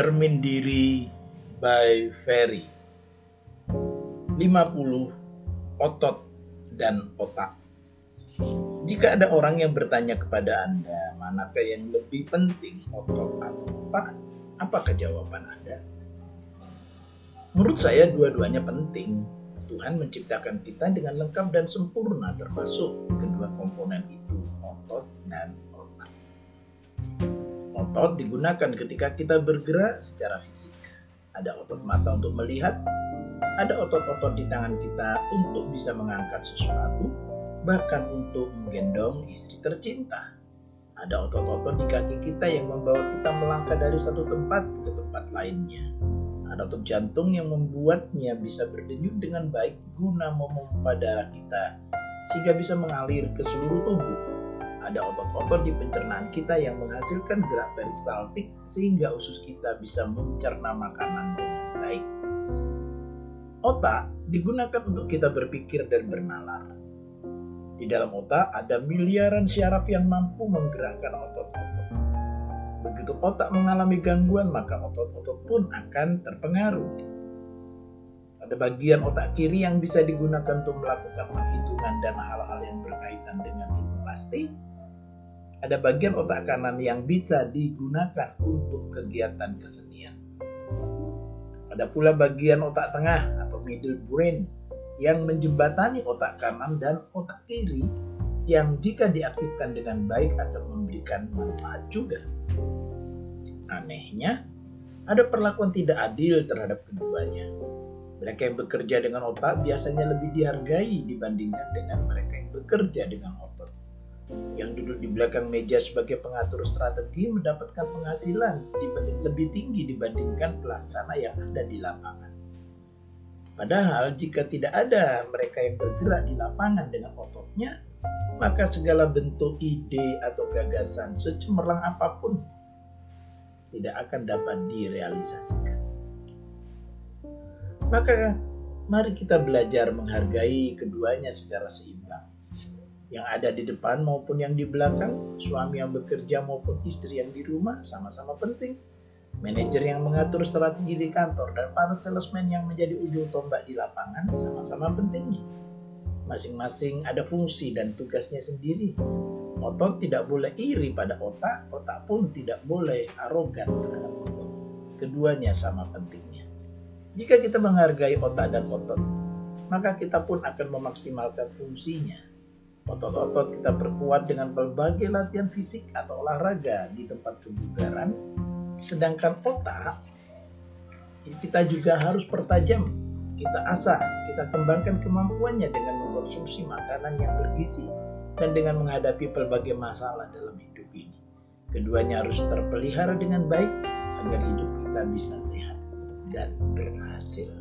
Cermin Diri by Ferry 50 Otot dan Otak Jika ada orang yang bertanya kepada Anda manakah yang lebih penting otot atau otak, apakah jawaban Anda? Menurut saya dua-duanya penting. Tuhan menciptakan kita dengan lengkap dan sempurna termasuk kedua komponen itu, Otot digunakan ketika kita bergerak secara fisik. Ada otot mata untuk melihat, ada otot-otot di tangan kita untuk bisa mengangkat sesuatu, bahkan untuk menggendong istri tercinta. Ada otot-otot di kaki kita yang membawa kita melangkah dari satu tempat ke tempat lainnya ada otot jantung yang membuatnya bisa berdenyut dengan baik guna memompa darah kita sehingga bisa mengalir ke seluruh tubuh. Ada otot-otot di pencernaan kita yang menghasilkan gerak peristaltik sehingga usus kita bisa mencerna makanan dengan baik. Otak digunakan untuk kita berpikir dan bernalar. Di dalam otak ada miliaran syaraf yang mampu menggerakkan otot-otot Begitu otak mengalami gangguan, maka otot-otot pun akan terpengaruh. Ada bagian otak kiri yang bisa digunakan untuk melakukan penghitungan dan hal-hal yang berkaitan dengan ilmu pasti. Ada bagian otak kanan yang bisa digunakan untuk kegiatan kesenian. Ada pula bagian otak tengah atau middle brain yang menjembatani otak kanan dan otak kiri yang jika diaktifkan dengan baik akan memberikan manfaat juga. Anehnya, ada perlakuan tidak adil terhadap keduanya. Mereka yang bekerja dengan otak biasanya lebih dihargai dibandingkan dengan mereka yang bekerja dengan otot. Yang duduk di belakang meja sebagai pengatur strategi mendapatkan penghasilan lebih tinggi dibandingkan pelaksana yang ada di lapangan. Padahal jika tidak ada mereka yang bergerak di lapangan dengan ototnya, maka segala bentuk ide atau gagasan secemerlang apa pun tidak akan dapat direalisasikan. Maka mari kita belajar menghargai keduanya secara seimbang. Yang ada di depan maupun yang di belakang, suami yang bekerja maupun istri yang di rumah sama-sama penting. Manajer yang mengatur strategi di kantor dan para salesman yang menjadi ujung tombak di lapangan sama-sama pentingnya. Masing-masing ada fungsi dan tugasnya sendiri Otot tidak boleh iri pada otak, otak pun tidak boleh arogan terhadap otot. Keduanya sama pentingnya. Jika kita menghargai otak dan otot, maka kita pun akan memaksimalkan fungsinya. Otot-otot kita perkuat dengan berbagai latihan fisik atau olahraga di tempat kebugaran, sedangkan otak kita juga harus pertajam, kita asah, kita kembangkan kemampuannya dengan mengkonsumsi makanan yang bergizi, dan dengan menghadapi berbagai masalah dalam hidup ini. Keduanya harus terpelihara dengan baik agar hidup kita bisa sehat dan berhasil.